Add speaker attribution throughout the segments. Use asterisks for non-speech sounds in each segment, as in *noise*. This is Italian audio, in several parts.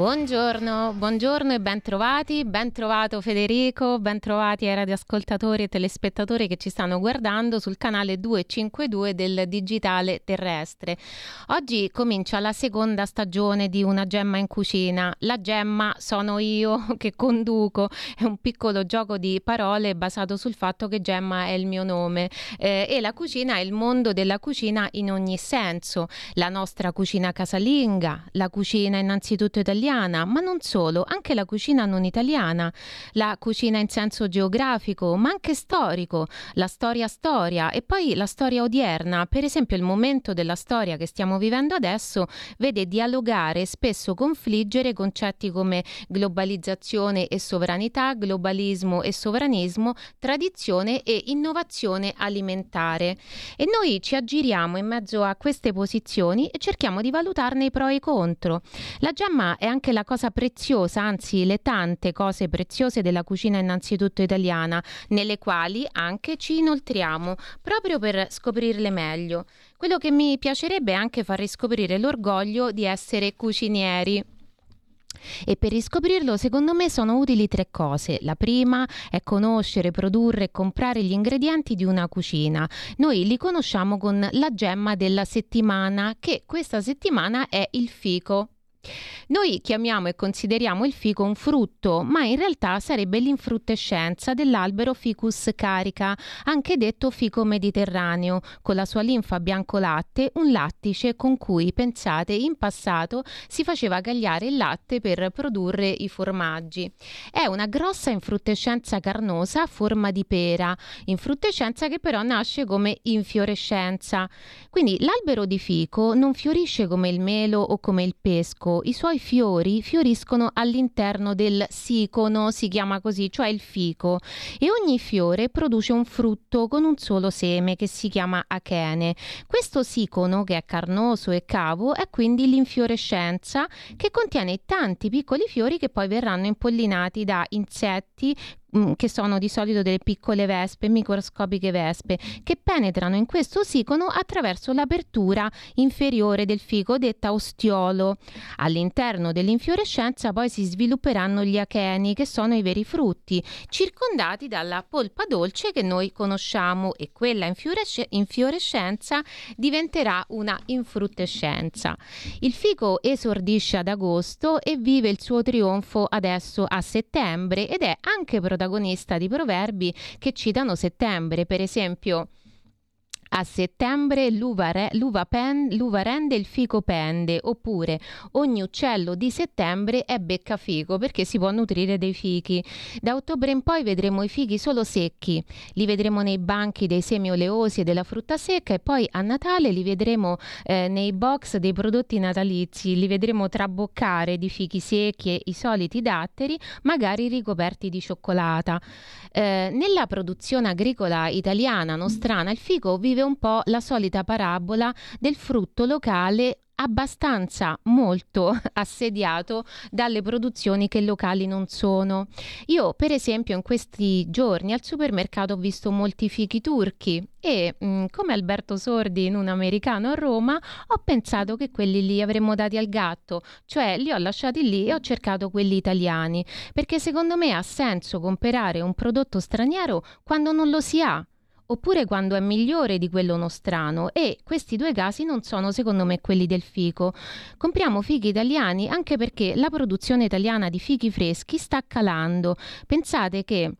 Speaker 1: Buongiorno, buongiorno e ben trovati, ben trovato Federico, ben trovati ai radioascoltatori e telespettatori che ci stanno guardando sul canale 252 del Digitale Terrestre. Oggi comincia la seconda stagione di Una gemma in cucina. La gemma sono io *laughs* che conduco, è un piccolo gioco di parole basato sul fatto che gemma è il mio nome eh, e la cucina è il mondo della cucina in ogni senso, la nostra cucina casalinga, la cucina innanzitutto italiana italiana, ma non solo, anche la cucina non italiana, la cucina in senso geografico, ma anche storico, la storia storia e poi la storia odierna. Per esempio il momento della storia che stiamo vivendo adesso vede dialogare e spesso confliggere concetti come globalizzazione e sovranità, globalismo e sovranismo, tradizione e innovazione alimentare. E noi ci aggiriamo in mezzo a queste posizioni e cerchiamo di valutarne i pro e i contro. La gemma è anche la cosa preziosa, anzi le tante cose preziose della cucina innanzitutto italiana, nelle quali anche ci inoltriamo, proprio per scoprirle meglio. Quello che mi piacerebbe è anche far riscoprire l'orgoglio di essere cucinieri. E per riscoprirlo, secondo me, sono utili tre cose. La prima è conoscere, produrre e comprare gli ingredienti di una cucina. Noi li conosciamo con la gemma della settimana, che questa settimana è il fico. Noi chiamiamo e consideriamo il fico un frutto, ma in realtà sarebbe l'infruttescenza dell'albero Ficus carica, anche detto fico mediterraneo, con la sua linfa bianco-latte, un lattice con cui, pensate, in passato si faceva gagliare il latte per produrre i formaggi. È una grossa infruttescenza carnosa a forma di pera, infruttescenza che però nasce come infiorescenza. Quindi l'albero di fico non fiorisce come il melo o come il pesco, i suoi fiori fioriscono all'interno del sicono, si chiama così, cioè il fico, e ogni fiore produce un frutto con un solo seme che si chiama achene. Questo sicono, che è carnoso e cavo, è quindi l'infiorescenza che contiene tanti piccoli fiori che poi verranno impollinati da insetti Mm, che sono di solito delle piccole vespe, microscopiche vespe, che penetrano in questo sicono attraverso l'apertura inferiore del fico detta ostiolo. All'interno dell'infiorescenza poi si svilupperanno gli acheni, che sono i veri frutti, circondati dalla polpa dolce che noi conosciamo e quella infioresce- infiorescenza diventerà una infruttescenza. Il fico esordisce ad agosto e vive il suo trionfo adesso a settembre ed è anche protagonista protagonista di proverbi che citano settembre, per esempio a settembre l'uva, re, l'uva, pen, l'uva, rende il fico pende, oppure ogni uccello di settembre è beccafico perché si può nutrire dei fichi. Da ottobre in poi vedremo i fichi solo secchi, li vedremo nei banchi dei semi oleosi e della frutta secca e poi a Natale li vedremo eh, nei box dei prodotti natalizi, li vedremo traboccare di fichi secchi e i soliti datteri, magari ricoperti di cioccolata. Eh, nella produzione agricola italiana nostrana il fico vive vive un po' la solita parabola del frutto locale abbastanza molto *laughs* assediato dalle produzioni che locali non sono. Io per esempio in questi giorni al supermercato ho visto molti fichi turchi e mm, come Alberto Sordi in un americano a Roma ho pensato che quelli lì avremmo dati al gatto, cioè li ho lasciati lì e ho cercato quelli italiani, perché secondo me ha senso comprare un prodotto straniero quando non lo si ha oppure quando è migliore di quello nostrano e questi due casi non sono secondo me quelli del fico. Compriamo fichi italiani anche perché la produzione italiana di fichi freschi sta calando. Pensate che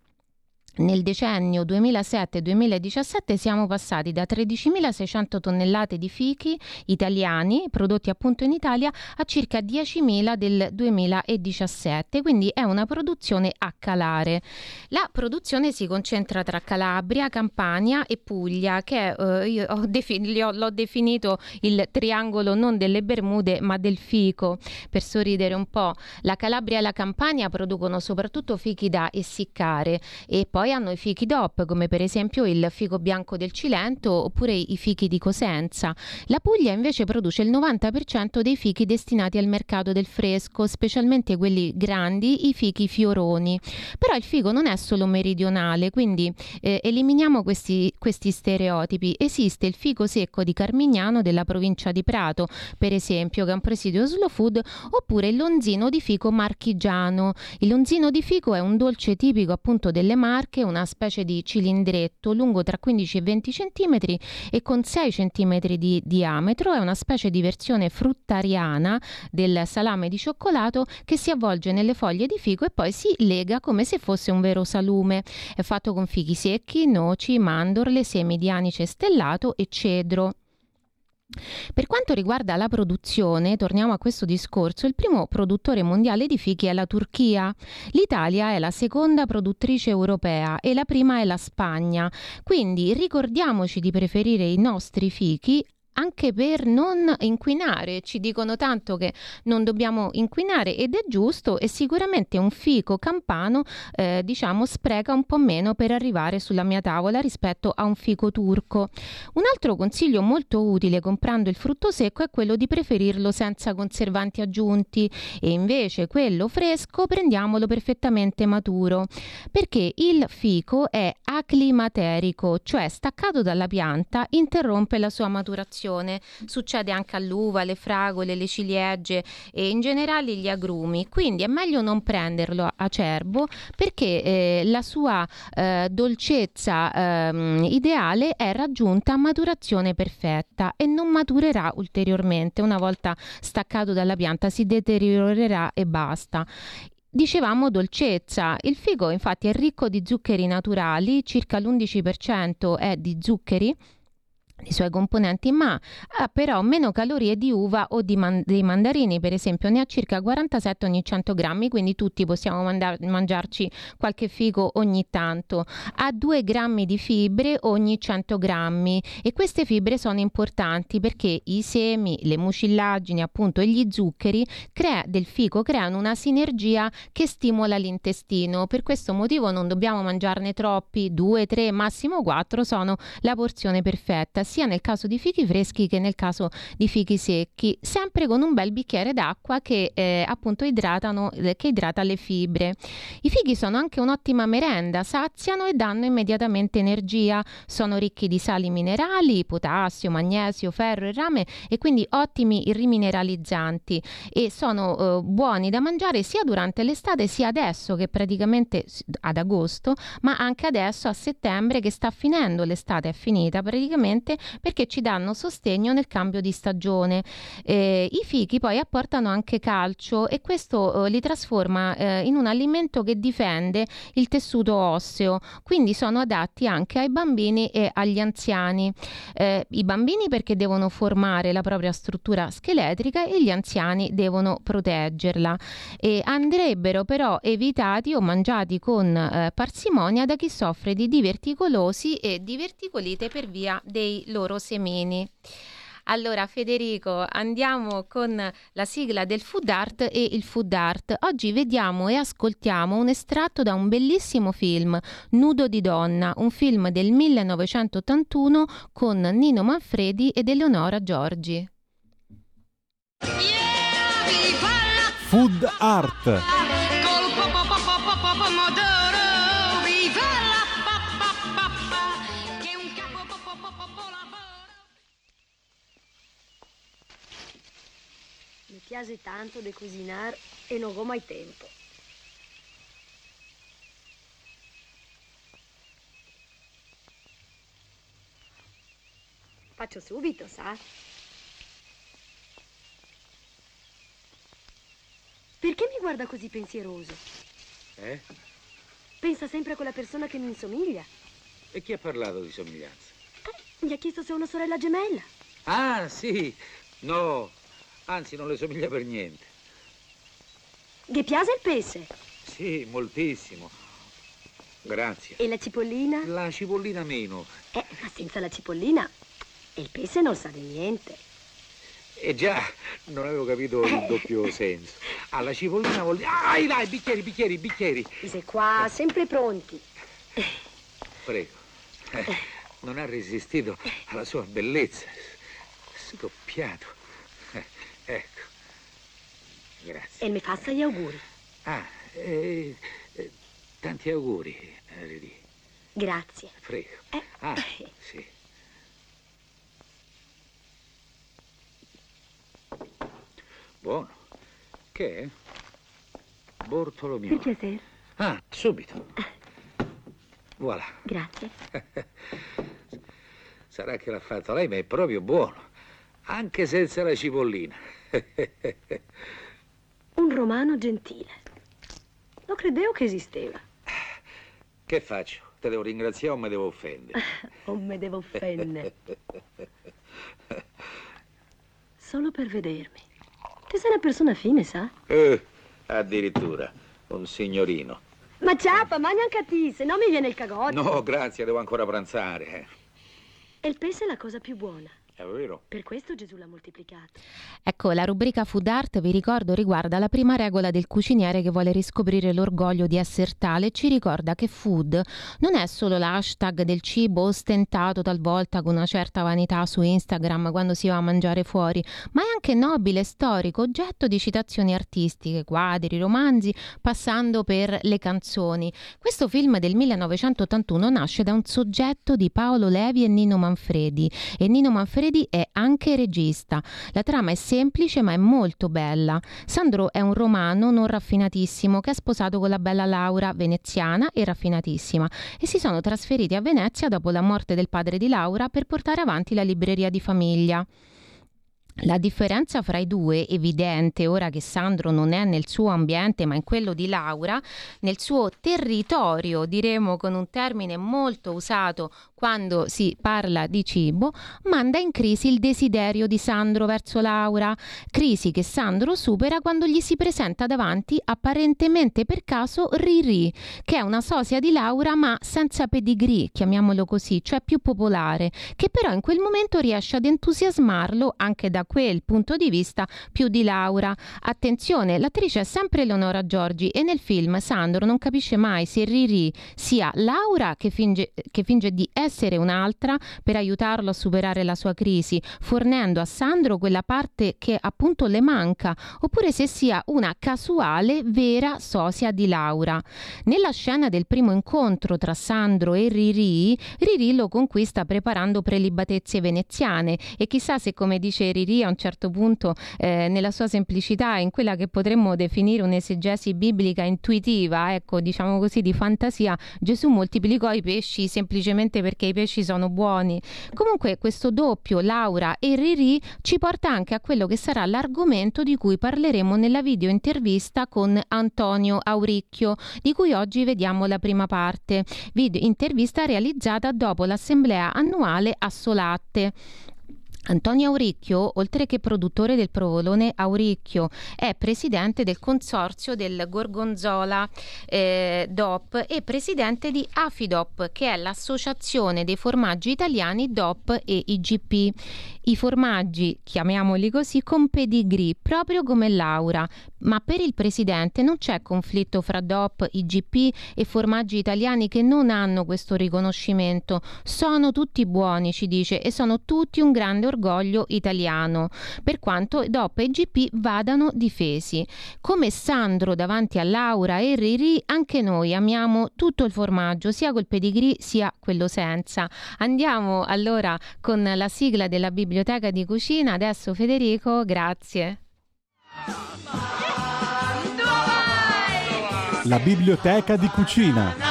Speaker 1: nel decennio 2007-2017 siamo passati da 13.600 tonnellate di fichi italiani prodotti appunto in Italia a circa 10.000 del 2017, quindi è una produzione a calare. La produzione si concentra tra Calabria, Campania e Puglia, che eh, io ho defin- ho, l'ho definito il triangolo non delle Bermude ma del fico, per sorridere un po'. La Calabria e la Campania producono soprattutto fichi da essiccare e poi poi hanno i fichi DOP, come per esempio il fico bianco del Cilento oppure i fichi di Cosenza. La Puglia invece produce il 90% dei fichi destinati al mercato del fresco, specialmente quelli grandi, i fichi fioroni. Però il fico non è solo meridionale, quindi eh, eliminiamo questi, questi stereotipi. Esiste il fico secco di Carmignano della provincia di Prato, per esempio, che è un presidio slow food, oppure il lonzino di fico marchigiano. Il lonzino di fico è un dolce tipico appunto delle Marche, una specie di cilindretto lungo tra 15 e 20 cm e con 6 cm di diametro. È una specie di versione fruttariana del salame di cioccolato che si avvolge nelle foglie di fico e poi si lega come se fosse un vero salume. È fatto con fichi secchi, noci, mandorle, semi di anice stellato e cedro. Per quanto riguarda la produzione, torniamo a questo discorso, il primo produttore mondiale di fichi è la Turchia. L'Italia è la seconda produttrice europea e la prima è la Spagna. Quindi ricordiamoci di preferire i nostri fichi anche per non inquinare. Ci dicono tanto che non dobbiamo inquinare ed è giusto e sicuramente un fico campano eh, diciamo spreca un po' meno per arrivare sulla mia tavola rispetto a un fico turco. Un altro consiglio molto utile comprando il frutto secco è quello di preferirlo senza conservanti aggiunti e invece quello fresco prendiamolo perfettamente maturo perché il fico è aclimaterico, cioè staccato dalla pianta interrompe la sua maturazione fermentazione, succede anche all'uva, alle fragole, le ciliegie e in generale gli agrumi, quindi è meglio non prenderlo acerbo perché eh, la sua eh, dolcezza eh, ideale è raggiunta a maturazione perfetta e non maturerà ulteriormente. Una volta staccato dalla pianta, si deteriorerà e basta. Dicevamo dolcezza, il figo infatti è ricco di zuccheri naturali, circa l'11% è di zuccheri i suoi componenti, ma ha però meno calorie di uva o di man- dei mandarini, per esempio, ne ha circa 47 ogni 100 grammi, quindi tutti possiamo mandar- mangiarci qualche figo ogni tanto. Ha 2 grammi di fibre ogni 100 grammi e queste fibre sono importanti perché i semi, le mucillagini appunto e gli zuccheri crea- del fico creano una sinergia che stimola l'intestino. Per questo motivo non dobbiamo mangiarne troppi, 2, 3, massimo 4 sono la porzione perfetta sia nel caso di fichi freschi che nel caso di fichi secchi, sempre con un bel bicchiere d'acqua che eh, appunto idratano, eh, che idrata le fibre. I fichi sono anche un'ottima merenda, saziano e danno immediatamente energia, sono ricchi di sali minerali, potassio, magnesio, ferro e rame e quindi ottimi rimineralizzanti e sono eh, buoni da mangiare sia durante l'estate sia adesso che praticamente ad agosto, ma anche adesso a settembre che sta finendo l'estate è finita praticamente perché ci danno sostegno nel cambio di stagione. Eh, I fichi poi apportano anche calcio e questo eh, li trasforma eh, in un alimento che difende il tessuto osseo, quindi sono adatti anche ai bambini e agli anziani. Eh, I bambini perché devono formare la propria struttura scheletrica e gli anziani devono proteggerla. E andrebbero però evitati o mangiati con eh, parsimonia da chi soffre di diverticolosi e diverticolite per via dei loro semini. Allora Federico, andiamo con la sigla del food art e il food art. Oggi vediamo e ascoltiamo un estratto da un bellissimo film, Nudo di donna, un film del 1981 con Nino Manfredi ed Eleonora Giorgi.
Speaker 2: Food art.
Speaker 3: Piace tanto di cucinare e non ho mai tempo. Faccio subito, sa? Perché mi guarda così pensieroso?
Speaker 4: Eh?
Speaker 3: Pensa sempre a quella persona che mi insomiglia.
Speaker 4: E chi ha parlato di somiglianza?
Speaker 3: Eh, mi ha chiesto se ho una sorella gemella.
Speaker 4: Ah, sì. No, Anzi, non le somiglia per niente.
Speaker 3: Gli piace il pesce?
Speaker 4: Sì, moltissimo. Grazie.
Speaker 3: E la cipollina?
Speaker 4: La cipollina meno.
Speaker 3: Eh, ma senza la cipollina il pesce non sa di niente.
Speaker 4: Eh già, non avevo capito il doppio senso. Alla cipollina vuol dire... Ah, là, i bicchieri, bicchieri, bicchieri.
Speaker 3: Sei qua, sempre pronti.
Speaker 4: Prego. Eh, non ha resistito alla sua bellezza. Scoppiato. Ecco. Grazie.
Speaker 3: E mi faccia gli auguri.
Speaker 4: Ah, eh, eh, tanti auguri, Ridì.
Speaker 3: Grazie.
Speaker 4: Prego.
Speaker 3: Eh.
Speaker 4: Ah, *laughs* sì. Buono. Che è? Bortolomeo.
Speaker 3: Per piacere.
Speaker 4: Ah, subito. Voilà.
Speaker 3: Grazie. *laughs*
Speaker 4: Sarà che l'ha fatto lei, ma è proprio buono. Anche senza la cipollina.
Speaker 3: Un romano gentile. Non credevo che esisteva.
Speaker 4: Che faccio? Te devo ringraziare o mi devo offendere? *laughs*
Speaker 3: O me devo offendere. *laughs* Solo per vedermi. Te sei una persona fine, sa?
Speaker 4: Eh, addirittura, un signorino.
Speaker 3: Ma ciapa, mangia anche a te, se no mi viene il cagotto.
Speaker 4: No, grazie, devo ancora pranzare. eh.
Speaker 3: E il pesce è la cosa più buona.
Speaker 4: È vero?
Speaker 3: Per questo Gesù l'ha moltiplicato.
Speaker 1: Ecco, la rubrica Food Art, vi ricordo, riguarda la prima regola del cuciniere che vuole riscoprire l'orgoglio di essere tale e ci ricorda che food non è solo l'hashtag del cibo ostentato talvolta con una certa vanità su Instagram quando si va a mangiare fuori, ma è anche nobile, storico, oggetto di citazioni artistiche, quadri, romanzi, passando per le canzoni. Questo film del 1981 nasce da un soggetto di Paolo Levi e Nino Manfredi e Nino Manfredi è anche regista. La trama è semplice ma è molto bella. Sandro è un romano non raffinatissimo che è sposato con la bella Laura, veneziana e raffinatissima, e si sono trasferiti a Venezia dopo la morte del padre di Laura per portare avanti la libreria di famiglia. La differenza fra i due, evidente ora che Sandro non è nel suo ambiente ma in quello di Laura, nel suo territorio, diremo con un termine molto usato quando si parla di cibo, manda in crisi il desiderio di Sandro verso Laura, crisi che Sandro supera quando gli si presenta davanti apparentemente per caso Riri, che è una sosia di Laura ma senza pedigree, chiamiamolo così, cioè più popolare, che però in quel momento riesce ad entusiasmarlo anche da quel punto di vista più di Laura. Attenzione, l'attrice è sempre Eleonora Giorgi e nel film Sandro non capisce mai se Riri sia Laura che finge, che finge di essere un'altra per aiutarlo a superare la sua crisi, fornendo a Sandro quella parte che appunto le manca, oppure se sia una casuale vera sosia di Laura. Nella scena del primo incontro tra Sandro e Riri, Riri lo conquista preparando prelibatezze veneziane e chissà se come dice Riri a un certo punto eh, nella sua semplicità, in quella che potremmo definire un'esegesi biblica intuitiva, ecco, diciamo così, di fantasia, Gesù moltiplicò i pesci semplicemente perché i pesci sono buoni. Comunque questo doppio, Laura e Riri, ci porta anche a quello che sarà l'argomento di cui parleremo nella video intervista con Antonio Auricchio, di cui oggi vediamo la prima parte. Video intervista realizzata dopo l'assemblea annuale a Solatte. Antonio Auricchio, oltre che produttore del provolone Auricchio, è presidente del consorzio del Gorgonzola eh, DOP e presidente di Afidop, che è l'associazione dei formaggi italiani DOP e IGP. I formaggi, chiamiamoli così, con pedigree, proprio come Laura, ma per il presidente non c'è conflitto fra DOP, IGP e formaggi italiani che non hanno questo riconoscimento. Sono tutti buoni, ci dice, e sono tutti un grande orgoglio italiano, per quanto DOP e IGP vadano difesi. Come Sandro davanti a Laura e Riri, anche noi amiamo tutto il formaggio, sia col pedigree sia quello senza. Andiamo allora con la sigla della biblioteca di cucina. Adesso Federico, grazie.
Speaker 2: La biblioteca di cucina.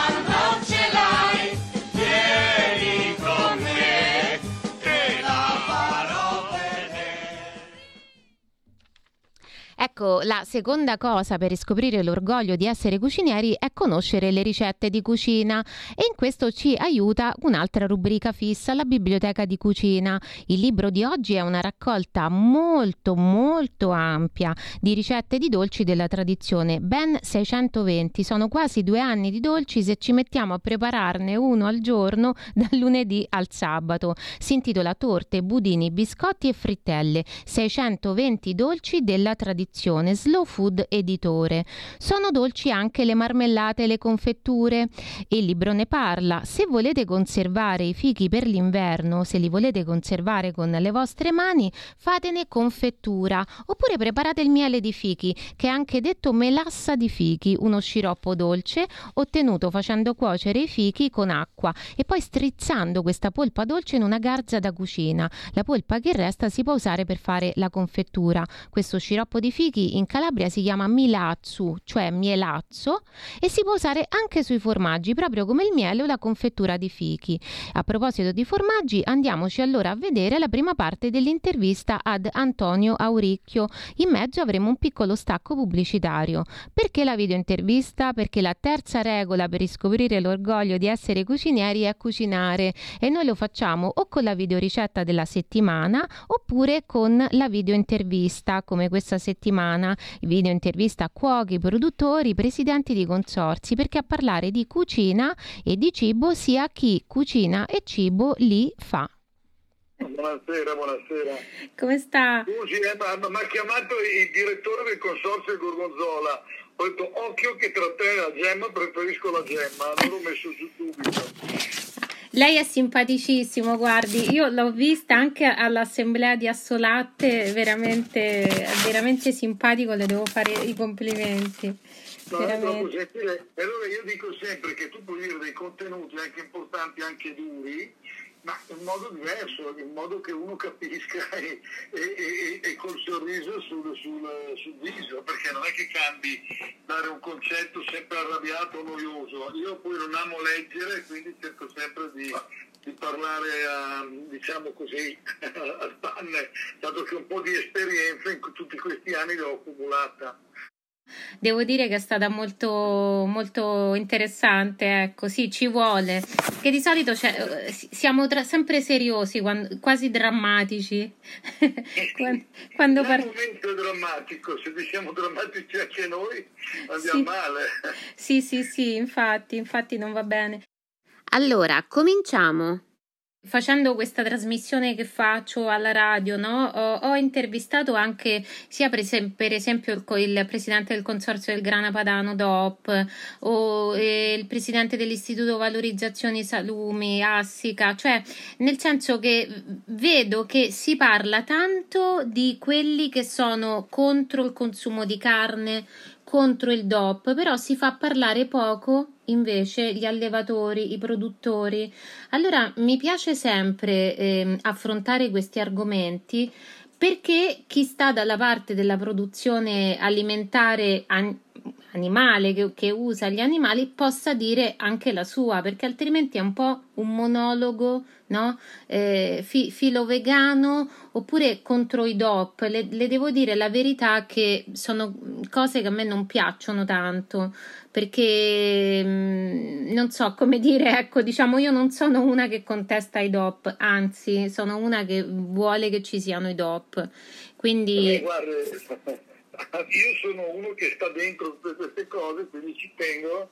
Speaker 1: Ecco, la seconda cosa per riscoprire l'orgoglio di essere cucinieri è conoscere le ricette di cucina e in questo ci aiuta un'altra rubrica fissa, la biblioteca di cucina. Il libro di oggi è una raccolta molto molto ampia di ricette di dolci della tradizione, ben 620, sono quasi due anni di dolci se ci mettiamo a prepararne uno al giorno *laughs* dal lunedì al sabato. Si intitola Torte, budini, biscotti e frittelle, 620 dolci della tradizione Fondazione Slow Food Editore. Sono dolci anche le marmellate e le confetture. Il libro ne parla. Se volete conservare i fichi per l'inverno, se li volete conservare con le vostre mani, fatene confettura oppure preparate il miele di fichi, che è anche detto melassa di fichi, uno sciroppo dolce ottenuto facendo cuocere i fichi con acqua e poi strizzando questa polpa dolce in una garza da cucina. La polpa che resta si può usare per fare la confettura. Questo sciroppo di fichi in Calabria si chiama milazzu, cioè mielazzo, e si può usare anche sui formaggi, proprio come il miele o la confettura di fichi. A proposito di formaggi, andiamoci allora a vedere la prima parte dell'intervista ad Antonio Auricchio. In mezzo avremo un piccolo stacco pubblicitario. Perché la videointervista? Perché la terza regola per riscoprire l'orgoglio di essere cucinieri è cucinare e noi lo facciamo o con la videoricetta della settimana oppure con la videointervista come questa settimana, videointervista a cuochi, produttori, presidenti di consorzi perché a parlare di cucina e di cibo sia chi cucina e cibo li fa.
Speaker 5: Buonasera, buonasera.
Speaker 1: Come sta?
Speaker 5: Scusi, eh, ma mi ha chiamato il direttore del consorzio Gorgonzola. Ho detto, occhio che tra te e la gemma preferisco la gemma. Allora ho messo su subito.
Speaker 1: Lei è simpaticissimo, guardi, io l'ho vista anche all'assemblea di Assolatte, veramente, veramente simpatico, le devo fare i complimenti.
Speaker 5: No, è troppo
Speaker 1: Veramente.
Speaker 5: gentile. E allora io dico sempre che tu puoi dire dei contenuti anche importanti, anche duri, ma in modo diverso, in modo che uno capisca *laughs* e, e- e- col sorriso sul, sul- sul viso, perché non è che cambi dare un concetto sempre arrabbiato o noioso. Io poi non amo leggere, quindi cerco sempre di, di parlare a, diciamo così, *laughs* a spanne, dato che un po' di esperienza in tutti questi anni l'ho accumulata.
Speaker 1: Devo dire che è stata molto, molto interessante, ecco, sì, ci vuole, che di solito c'è- eh, si- siamo tra- sempre seriosi, quan- quasi drammatici, *laughs* quando, quando par-
Speaker 5: momento è drammatico, se diciamo drammatici anche noi andiamo
Speaker 1: Sì.
Speaker 5: male.
Speaker 1: Sì, sì, sì, infatti, infatti non va bene. Allora, cominciamo. Facendo questa trasmissione che faccio alla radio, no? Ho, ho intervistato anche sia per, esem- per esempio il, il presidente del consorzio del Grana Padano DOP o eh, il presidente dell'Istituto Valorizzazioni Salumi, Assica, cioè nel senso che vedo che si parla tanto di quelli che sono contro il consumo di carne, contro il DOP, però si fa parlare poco invece gli allevatori, i produttori. Allora mi piace sempre ehm, affrontare questi argomenti perché chi sta dalla parte della produzione alimentare animale che, che usa gli animali possa dire anche la sua, perché altrimenti è un po' un monologo, no? Eh, fi- filo vegano oppure contro i DOP. Le, le devo dire la verità che sono cose che a me non piacciono tanto perché mm, non so come dire, ecco, diciamo io non sono una che contesta i DOP, anzi, sono una che vuole che ci siano i DOP. Quindi
Speaker 5: Eh, guarda, *laughs* io sono uno che sta dentro tutte queste cose, quindi ci tengo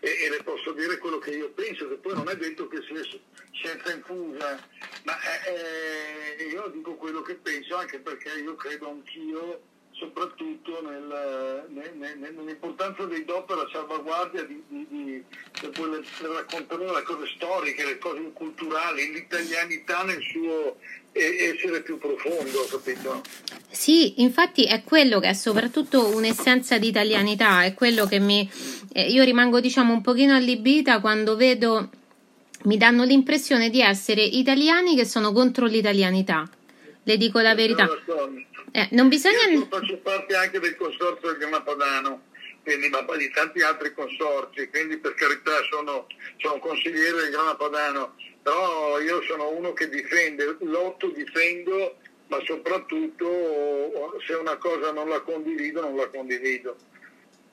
Speaker 5: e, e le posso dire quello che io penso, che poi non è detto che sia s- senza infusa, ma eh, eh, io dico quello che penso anche perché io credo anch'io soprattutto nel- nel- nel- nell'importanza dei DOP per la salvaguardia di, di, di, per quelle- raccontare le cose storiche, le cose culturali, l'italianità nel suo essere più profondo, capito?
Speaker 1: Sì, infatti è quello che è soprattutto un'essenza di italianità, è quello che mi... eh, io rimango diciamo un pochino allibita quando vedo, mi danno l'impressione di essere italiani che sono contro l'italianità. Le dico la verità. Eh, non bisogna...
Speaker 5: Io faccio parte anche del consorzio del Grana Padano, quindi, ma poi di tanti altri consorzi, quindi per carità sono, sono consigliere del Grana Padano, però io sono uno che difende, lotto, difendo, ma soprattutto se una cosa non la condivido, non la condivido.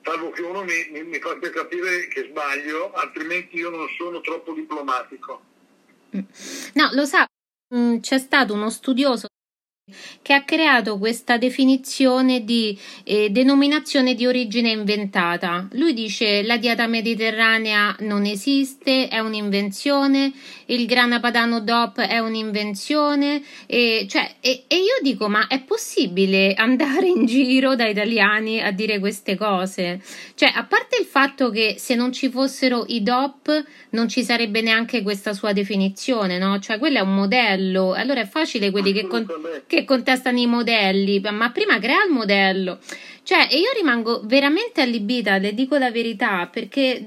Speaker 5: Salvo che uno mi, mi, mi faccia capire che sbaglio, altrimenti io non sono troppo diplomatico.
Speaker 1: No, lo sa, mm, c'è stato uno studioso che ha creato questa definizione di eh, denominazione di origine inventata. Lui dice la dieta mediterranea non esiste, è un'invenzione, il grana padano DOP è un'invenzione, e, cioè, e, e io dico ma è possibile andare in giro da italiani a dire queste cose? Cioè, a parte il fatto che se non ci fossero i DOP non ci sarebbe neanche questa sua definizione, no? Cioè, quello è un modello, allora è facile quelli che, con- che contestano i modelli, ma prima crea il modello. Cioè, e io rimango veramente allibita, le dico la verità, perché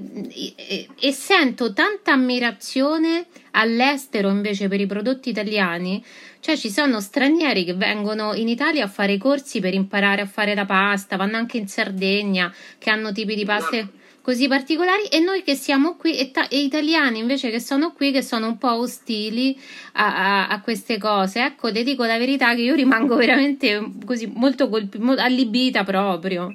Speaker 1: e, e sento tanta ammirazione all'estero invece per i prodotti italiani. Cioè, ci sono stranieri che vengono in Italia a fare i corsi per imparare a fare la pasta, vanno anche in Sardegna, che hanno tipi di paste così particolari e noi che siamo qui e, ta- e italiani invece che sono qui che sono un po' ostili a, a, a, queste cose. Ecco le dico la verità che io rimango *laughs* veramente così molto colpi- mo- allibita proprio.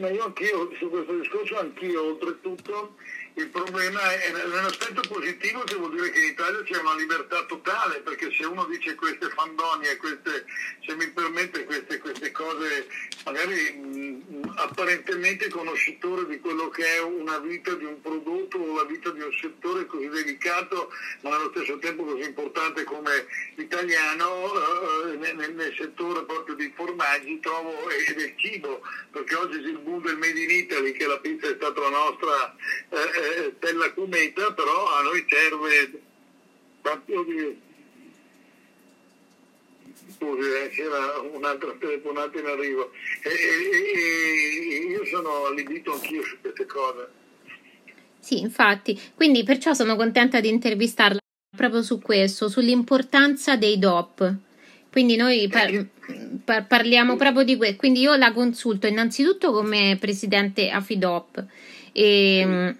Speaker 5: Ma io anch'io su questo discorso anch'io oltretutto il problema è nell'aspetto positivo che vuol dire che in Italia c'è una libertà totale, perché se uno dice queste fandonie, queste, se mi permette queste, queste cose, magari mh, apparentemente conoscitore di quello che è una vita di un prodotto o la vita di un settore così delicato, ma allo stesso tempo così importante come l'italiano, eh, nel, nel, settore proprio dei formaggi trovo, e del cibo, perché oggi il boom del Made in Italy, che la pizza è stata la nostra... Eh, della cometa, però a noi serve proprio di... Scusi, eh, c'era un'altra telefonata in arrivo. E, e, e, io sono allibito anch'io su queste cose.
Speaker 1: Sì, infatti, quindi perciò sono contenta di intervistarla proprio su questo, sull'importanza dei DOP. Quindi noi par- par- parliamo proprio di questo. Quindi io la consulto innanzitutto come presidente AFIDOP. E,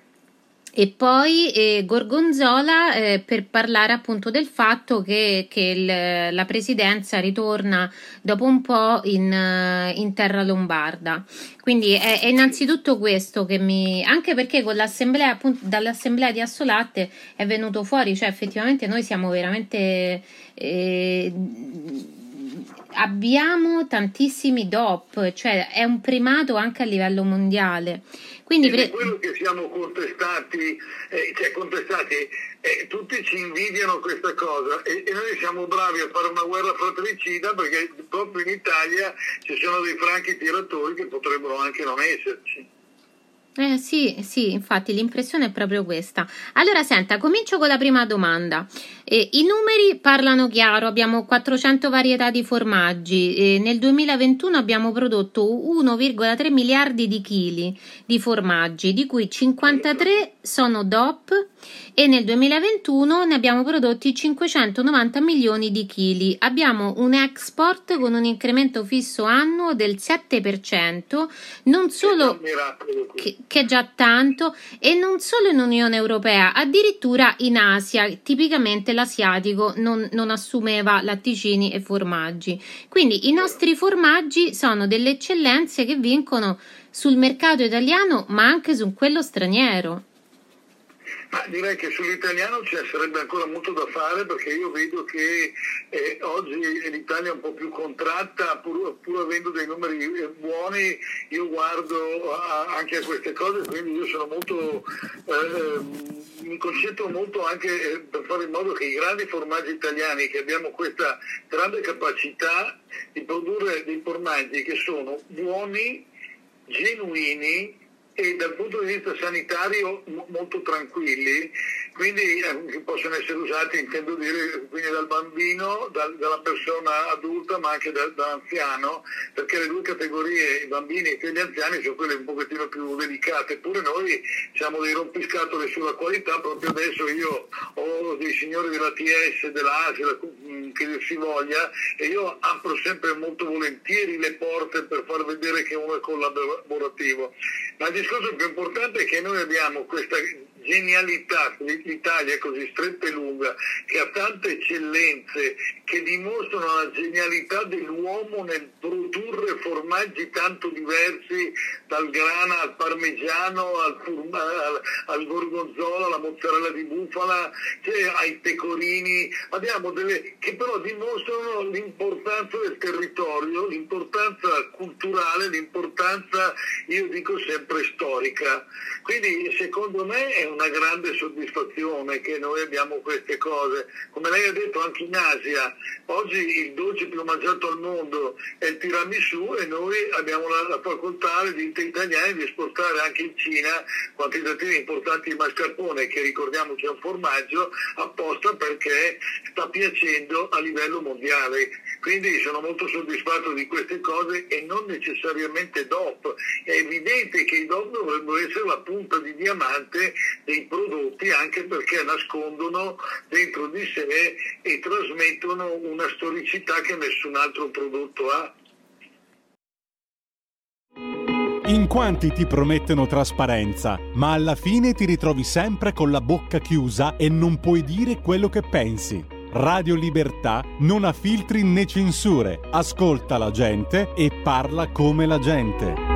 Speaker 1: e poi eh, Gorgonzola eh, per parlare appunto del fatto che, che il, la presidenza ritorna dopo un po' in, in terra lombarda. Quindi è, è, innanzitutto questo che mi. anche perché con l'assemblea, appunto, dall'assemblea di Assolatte è venuto fuori, cioè effettivamente noi siamo veramente. Eh, abbiamo tantissimi DOP, cioè è un primato anche a livello mondiale. Quindi
Speaker 5: pre- quello che siamo contestati, eh, cioè contestati eh, tutti ci invidiano questa cosa e, e, noi siamo bravi a fare una guerra fratricida perché proprio in Italia ci sono dei franchi tiratori che potrebbero anche non esserci.
Speaker 1: Eh sì, sì, infatti l'impressione è proprio questa. Allora, senta, comincio con la prima domanda. Eh, I numeri parlano chiaro, abbiamo 400 varietà di formaggi, eh, nel 2021 abbiamo prodotto 1,3 miliardi di chili di formaggi, di cui 53 sono DOP e nel 2021 ne abbiamo prodotti 590 milioni di chili. Abbiamo un export con un incremento fisso annuo del 7%, non solo che, è già tanto, e non solo in Unione Europea, addirittura in Asia, tipicamente l'asiatico non, non assumeva latticini e formaggi. Quindi i nostri formaggi sono delle eccellenze che vincono sul mercato italiano ma anche su quello straniero.
Speaker 5: Ma direi che sull'italiano ci sarebbe ancora molto da fare perché io vedo che eh, oggi l'Italia è un po' più contratta pur, pur avendo dei numeri eh, buoni, io guardo a, anche a queste cose, quindi io sono molto, eh, mi concentro molto anche eh, per fare in modo che i grandi formaggi italiani, che abbiamo questa grande capacità di produrre dei formaggi che sono buoni, genuini, e dal punto di vista sanitario molto tranquilli, quindi eh, possono essere usati, intendo dire, dal bambino, dal, dalla persona adulta, ma anche da, dall'anziano, perché le due categorie, i bambini e gli anziani, sono quelle un pochettino più delicate, eppure noi siamo dei rompiscatole sulla qualità, proprio adesso io ho dei signori della TS, dell'Asia, mm, che si voglia, e io apro sempre molto volentieri le porte per far vedere che uno è collaborativo. Ma il discorso più importante è che noi abbiamo questa genialità, l'Italia è così stretta e lunga, che ha tante eccellenze che dimostrano la genialità dell'uomo nel produrre formaggi tanto diversi, dal grana al parmigiano, al, furma, al, al gorgonzola, alla mozzarella di bufala, cioè, ai pecorini, abbiamo delle che però dimostrano l'importanza del territorio, l'importanza culturale, l'importanza, io dico sempre, storica. Quindi secondo me è una grande soddisfazione che noi abbiamo queste cose. Come lei ha detto anche in Asia, oggi il dolce più mangiato al mondo è il tiramisù e noi abbiamo la, la facoltà, le ditte italiane, di esportare anche in Cina quantitativi importanti di mascarpone, che ricordiamoci è un formaggio, apposta perché sta piacendo a livello mondiale. Quindi sono molto soddisfatto di queste cose e non necessariamente DOP. È evidente che i DOP dovrebbero essere la punta di diamante dei prodotti anche perché nascondono dentro di sé e trasmettono una storicità che nessun altro prodotto ha.
Speaker 2: In quanti ti promettono trasparenza, ma alla fine ti ritrovi sempre con la bocca chiusa e non puoi dire quello che pensi. Radio Libertà non ha filtri né censure, ascolta la gente e parla come la gente.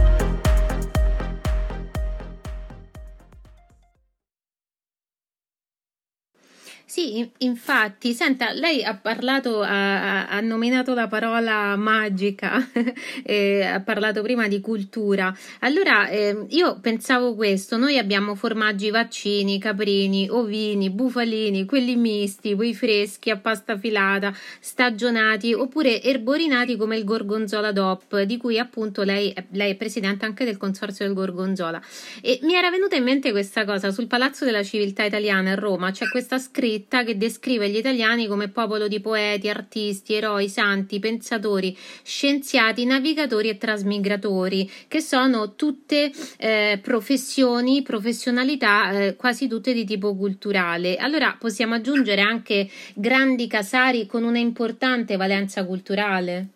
Speaker 1: Sì, infatti, senta, lei ha parlato, ha, ha nominato la parola magica, *laughs* eh, ha parlato prima di cultura. Allora, eh, io pensavo questo, noi abbiamo formaggi vaccini, caprini, ovini, bufalini, quelli misti, quei freschi a pasta filata, stagionati oppure erborinati come il gorgonzola DOP, di cui appunto lei, lei è presidente anche del consorzio del gorgonzola. E mi era venuta in mente questa cosa, sul Palazzo della Civiltà Italiana a Roma c'è questa scritta scritta che descrive gli italiani come popolo di poeti, artisti, eroi, santi, pensatori, scienziati, navigatori e trasmigratori, che sono tutte eh, professioni, professionalità eh, quasi tutte di tipo culturale. Allora possiamo aggiungere anche grandi casari con una importante valenza culturale?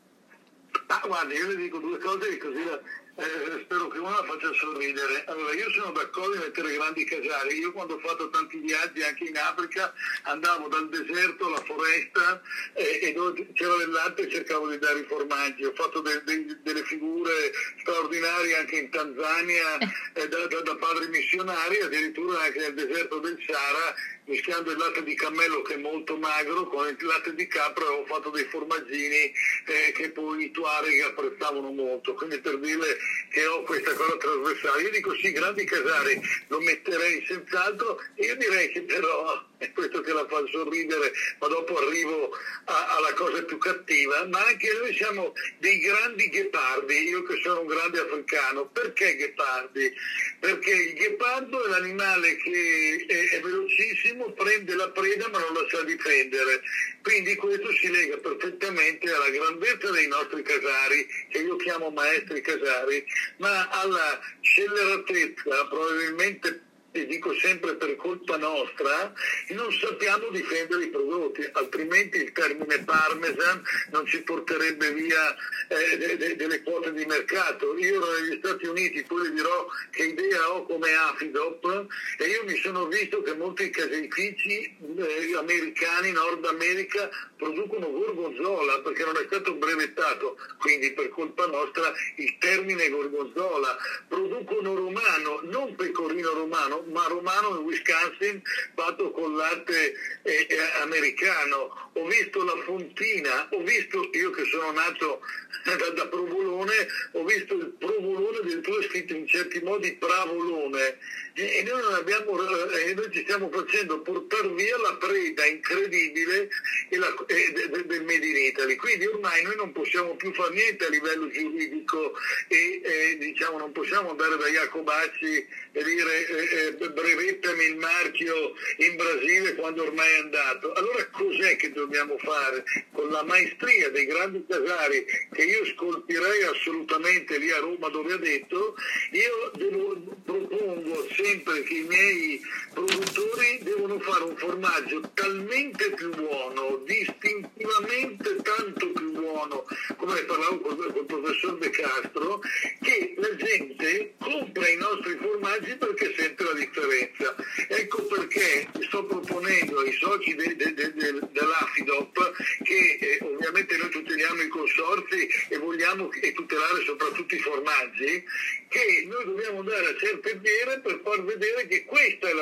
Speaker 5: Ah, guarda, io le dico due cose così la eh, spero che uno la faccia sorridere. Allora, io sono d'accordo di mettere grandi casali. Io quando ho fatto tanti viaggi anche in Africa andavo dal deserto alla foresta eh, e dove c'era del latte e cercavo di dare i formaggi. Ho fatto de- de- delle figure straordinarie anche in Tanzania eh, da-, da-, da padri missionari, addirittura anche nel deserto del Sahara mischiando il latte di cammello che è molto magro con il latte di capra ho fatto dei formaggini eh, che poi i tuareg apprezzavano molto. Quindi per dire che ho questa cosa trasversale. Io dico sì, grandi casari lo metterei senz'altro, io direi che però è questo che la fa sorridere, ma dopo arrivo a, alla cosa più cattiva, ma anche noi siamo dei grandi ghepardi, io che sono un grande africano, perché ghepardi? Perché il ghepardo è l'animale che è, è velocissimo, prende la preda ma non la sa difendere, quindi questo si lega perfettamente alla grandezza dei nostri casari, che io chiamo maestri casari, ma alla scelleratezza probabilmente e dico sempre per colpa nostra, non sappiamo difendere i prodotti, altrimenti il termine parmesan non ci porterebbe via eh, de- de- delle quote di mercato. Io ero negli Stati Uniti, poi dirò che idea ho come Afidop e io mi sono visto che molti caseifici eh, americani, Nord America, producono gorgonzola perché non è stato brevettato, quindi per colpa nostra il termine gorgonzola, producono romano, non pecorino romano, ma romano in Wisconsin fatto con latte eh, eh, americano, ho visto la fontina, ho visto, io che sono nato *laughs* da, da provolone, ho visto il provolone addirittura scritto in certi modi pravolone e noi, abbiamo, eh, noi ci stiamo facendo portare via la preda incredibile e la, e, de, del Made in Italy. Quindi ormai noi non possiamo più fare niente a livello giuridico e eh, diciamo, non possiamo andare da Jacobacci e dire eh, eh, brevettami il marchio in Brasile quando ormai è andato. Allora cos'è che dobbiamo fare? Con la maestria dei grandi casari che io scolpirei assolutamente lì a Roma dove ha detto, io devo, propongo sempre che i miei produttori devono fare un formaggio talmente più buono, distintivamente tanto più buono, come parlavo col, col professor De Castro, che la gente compra i nostri formaggi perché sente la differenza. Ecco perché sto proponendo ai soci de, de, de, dell'Afidop che eh, ovviamente noi tuteliamo i consorzi e vogliamo tutelare soprattutto i formaggi, che noi dobbiamo andare a certe fiere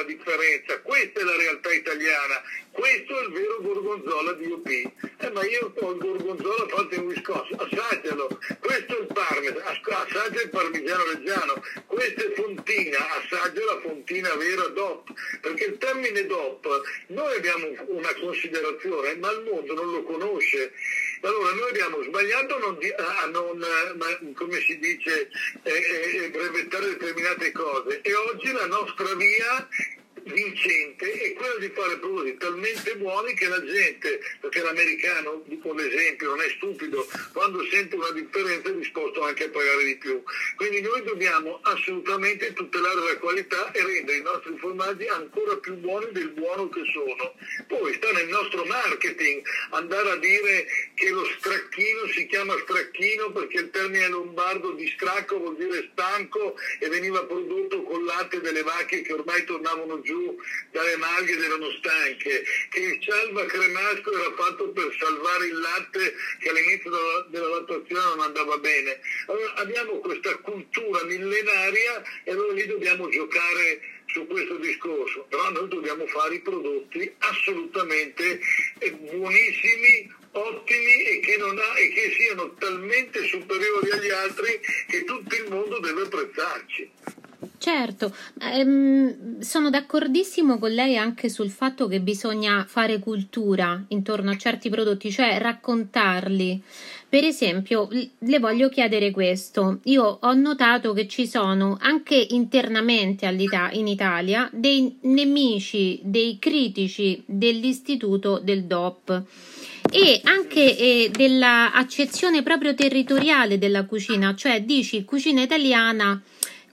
Speaker 5: la differenza, questa è la realtà italiana, questo è il vero gorgonzola di UP. Eh, ma io ho il gorgonzola fatto in Wisconsin, assaggialo, questo è il parmesan, assaggia il parmigiano reggiano, questa è fontina, assaggia la fontina vera DOP, perché il termine DOP noi abbiamo una considerazione, ma il mondo non lo conosce. Allora noi abbiamo sbagliato non, a non come si dice, eh, eh, brevettare determinate cose. E oggi la nostra via vincente è quello di fare prodotti talmente buoni che la gente, perché l'americano, dico l'esempio, non è stupido, quando sente una differenza è disposto anche a pagare di più. Quindi noi dobbiamo assolutamente tutelare la qualità e rendere i nostri formaggi ancora più buoni del buono che sono. Poi sta nel nostro marketing andare a dire che lo stracchino si chiama stracchino perché il termine lombardo di stracco vuol dire stanco e veniva prodotto con latte delle vacche che ormai tornavano giù giù dalle maghe erano stanche, che il salva cremasco era fatto per salvare il latte che all'inizio della, della non andava bene. Allora abbiamo questa cultura millenaria e allora lì dobbiamo giocare su questo discorso, però noi dobbiamo fare i prodotti assolutamente buonissimi, ottimi e che, ha, e che siano talmente superiori agli altri che tutto il mondo deve apprezzarci.
Speaker 1: Certo, ehm, sono d'accordissimo con lei anche sul fatto che bisogna fare cultura intorno a certi prodotti, cioè raccontarli. Per esempio, le voglio chiedere questo. Io ho notato che ci sono anche internamente in Italia dei nemici, dei critici dell'istituto del DOP e anche eh, dell'accezione proprio territoriale della cucina, cioè dici cucina italiana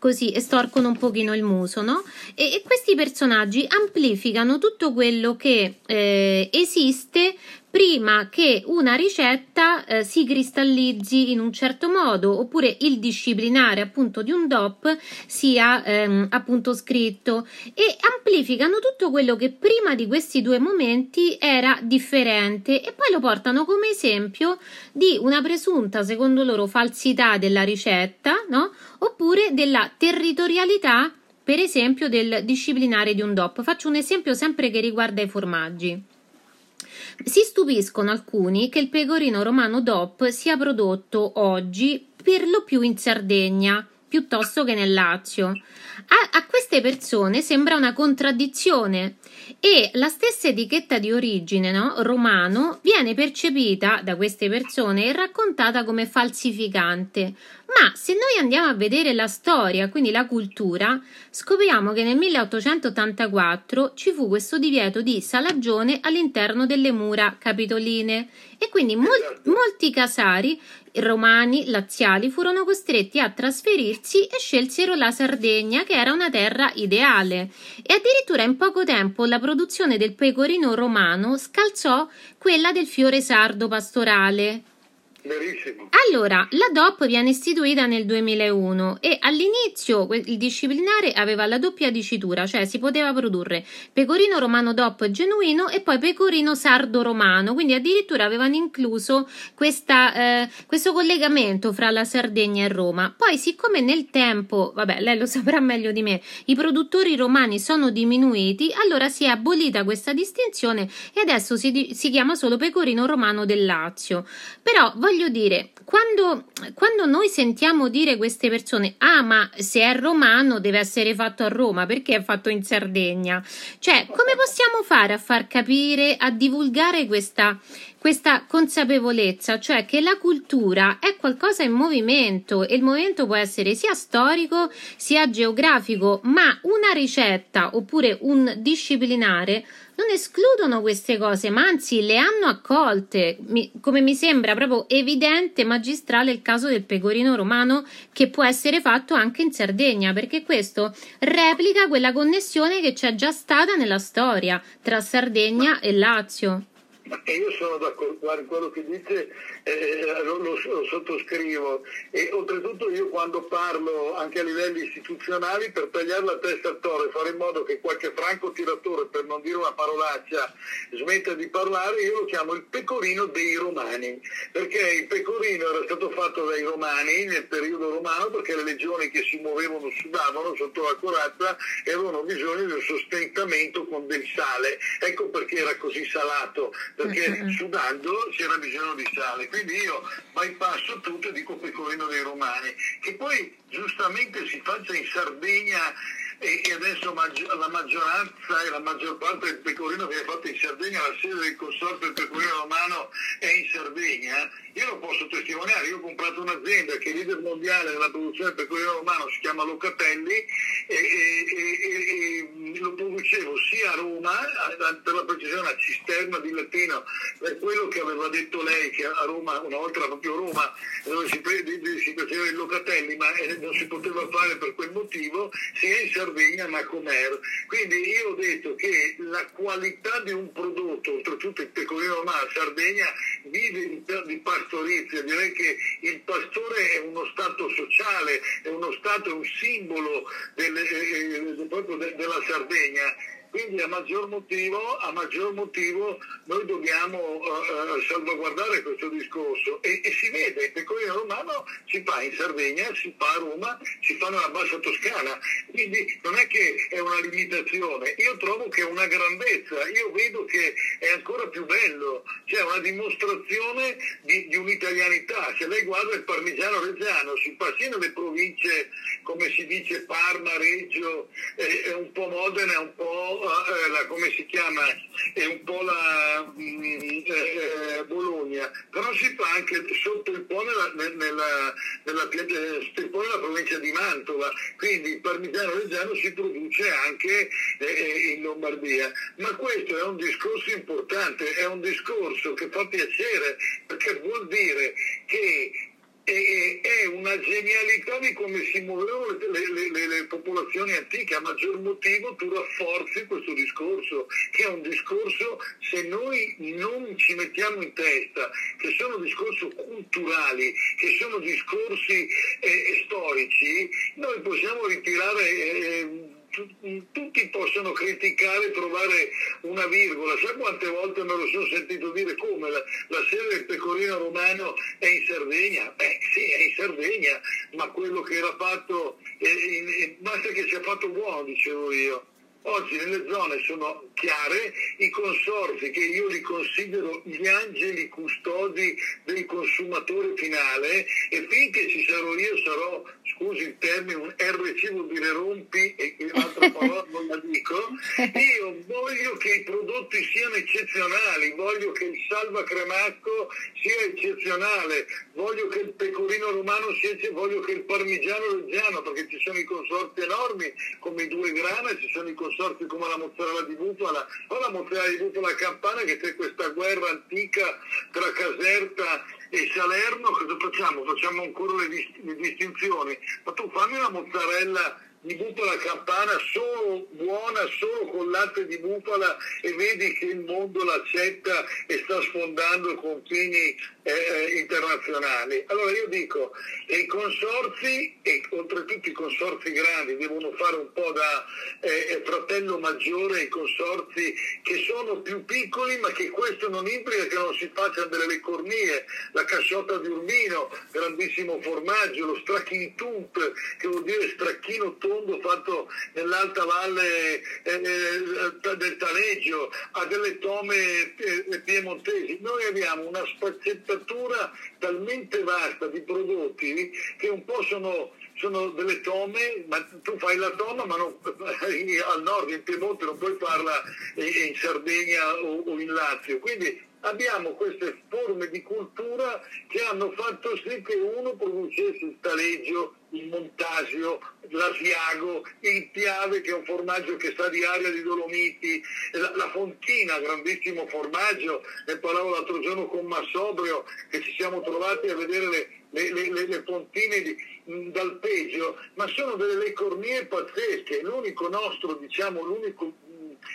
Speaker 1: così estorcono un pochino il muso, no? E, e questi personaggi amplificano tutto quello che eh, esiste prima che una ricetta eh, si cristallizzi in un certo modo oppure il disciplinare appunto di un DOP sia ehm, appunto scritto. E amplificano tutto quello che prima di questi due momenti era differente e poi lo portano come esempio di una presunta secondo loro falsità della ricetta no? oppure della territorialità per esempio del disciplinare di un DOP. Faccio un esempio sempre che riguarda i formaggi si stupiscono alcuni che il pecorino romano DOP sia prodotto oggi per lo più in Sardegna piuttosto che nel Lazio. A, a, queste persone sembra una contraddizione e la stessa etichetta di origine no, romano viene percepita da queste persone e raccontata come falsificante. Ma se noi andiamo a vedere la storia, quindi la cultura, scopriamo che nel 1884 ci fu questo divieto di salagione all'interno delle mura capitoline e quindi mol- molti casari romani laziali furono costretti a trasferirsi e scelsero la Sardegna, che era una terra ideale. E addirittura in poco tempo la produzione del pecorino romano scalzò quella del fiore sardo pastorale
Speaker 5: Verissimo.
Speaker 1: Allora, la DOP viene istituita nel 2001 e all'inizio il disciplinare aveva la doppia dicitura, cioè si poteva produrre pecorino romano DOP genuino e poi pecorino sardo romano, quindi addirittura avevano incluso questa, eh, questo collegamento fra la Sardegna e Roma. Poi, siccome nel tempo, vabbè, lei lo saprà meglio di me, i produttori romani sono diminuiti, allora si è abolita questa distinzione e adesso si, si chiama solo pecorino romano del Lazio. Però voglio dire, quando, quando noi sentiamo dire queste persone, ah, ma se è romano deve essere fatto a Roma, perché è fatto in Sardegna? Cioè, come possiamo fare a far capire, a divulgare questa, questa consapevolezza, cioè che la cultura è qualcosa in movimento e il movimento può essere sia storico sia geografico, ma una ricetta oppure un disciplinare non escludono queste cose, ma anzi le hanno accolte. Mi- come mi sembra proprio evidente, magistrale il caso del pecorino romano che può essere fatto anche in Sardegna, perché questo replica quella connessione che c'è già stata nella storia tra Sardegna e Lazio.
Speaker 5: E io sono d'accordo, guarda, quello che dice eh, lo, lo- lo sottoscrivo. E oltretutto io quando parlo anche a livelli istituzionali per tagliare la testa al toro e fare in modo che qualche franco tiratore, per non dire una parolaccia, smetta di parlare, io lo chiamo il pecorino dei romani, perché il pecorino era stato fatto dai romani nel periodo romano perché le legioni che si muovevano sudavano sotto la corazza e avevano bisogno di un sostentamento con del sale. Ecco perché era così salato, perché sudando c'era bisogno di sale. Quindi io bypasso tutto e dico pecorino dei romani, che poi giustamente si faccia in Sardegna e, e adesso maggi- la maggioranza e la maggior parte del pecorino che è fatto in Sardegna, la sede del consorzio del pecorino romano è in Sardegna, io lo posso testimoniare, io ho comprato un'azienda che è leader mondiale nella produzione pecorino romano, si chiama Locatelli, e, e- e- e- e lo producevo sia a Roma, a- per la precisione a Cisterna di Latino, è quello che aveva detto lei, che a Roma, una volta proprio Roma, dove si, si faceva il Locatelli, ma eh, non si poteva fare per quel motivo, sia in Sardegna ma com'era. Quindi io ho detto che la qualità di un prodotto, oltretutto il pecorino romano, Sardegna vive di, di pastorizia, direi che il pastore è uno stato sociale, è uno stato, è un simbolo del- eh, eh, proprio de- della Sardegna. Quindi a maggior motivo, a maggior motivo noi dobbiamo eh, salvaguardare questo discorso. E, e si vede, il pecorino romano si fa in Sardegna, si fa a Roma, si fa nella bassa Toscana, quindi non è che è una limitazione, io trovo che è una grandezza, io vedo che è ancora più bello, c'è una dimostrazione di, di un'italianità, se lei guarda il parmigiano reggiano si fa sia nelle province come si dice Parma, Reggio, eh, è un po' Modena, è un po' la, come si chiama, è un po' la mm, eh, eh, Bologna, però si fa anche sotto il Po nella, nel- nella, nella, eh, nella provincia di Mantova, quindi il parmigiano reggiano si produce anche eh, eh, in Lombardia. Ma questo è un discorso importante, è un discorso che fa piacere perché vuol dire che e- è una genialità di come si muovevano le, le- le- le popolazioni antiche, a maggior motivo tu rafforzi questo discorso, che è un discorso, se noi non ci mettiamo in testa, che sono discorsi culturali, che sono discorsi eh, storici, noi possiamo ritirare... eh, tutti possono criticare, trovare una virgola. Sa quante volte me lo sono sentito dire come la, la sede del pecorino romano è in Sardegna? Beh sì, è in Sardegna, ma quello che era fatto, eh, in- in- basta che sia fatto buono, dicevo io. Oggi nelle zone sono chiare i consorzi che io li considero gli angeli custodi del consumatore finale e finché ci sarò io sarò, scusi il termine, un RC vuol dire rompi e l'altra *laughs* parola non la dico, io voglio che i prodotti siano eccezionali, voglio che il salva cremacco sia eccezionale, voglio che il pecorino romano sia ecce- voglio che il parmigiano reggiano, perché ci sono i consorzi enormi come i due grana, ci sono i consorzi come la mozzarella di bufala, o la mozzarella di bufala campana che c'è questa guerra antica tra Caserta e Salerno, cosa facciamo? Facciamo ancora le, dis- le distinzioni, ma tu fammi una mozzarella di bufala campana solo buona, solo con latte di bufala e vedi che il mondo l'accetta e sta sfondando confini eh, eh, internazionali. Allora io dico, i consorzi, e oltretutto i consorzi grandi, devono fare un po' da eh, fratello maggiore ai consorzi che sono più piccoli, ma che questo non implica che non si facciano delle cornie, la casciotta di Urbino, grandissimo formaggio, lo stracchino tump, che vuol dire stracchino tondo fatto nell'alta valle eh, eh, del Taneggio, a delle tome eh, piemontesi. Noi abbiamo una spaccettatura talmente vasta di prodotti che un po' sono sono delle tome, ma tu fai la toma ma non, *laughs* al nord, in Piemonte, non puoi farla in Sardegna o, in Lazio. Quindi abbiamo queste forme di cultura che hanno fatto sì che uno producesse il taleggio, il montasio, l'asiago, il piave che è un formaggio che sta di aria di Dolomiti, la, la fontina, grandissimo formaggio, ne parlavo l'altro giorno con Massobrio che ci siamo trovati a vedere le, le, le, le fontine di, dal peggio, ma sono delle cornie pazzesche, l'unico nostro, diciamo, l'unico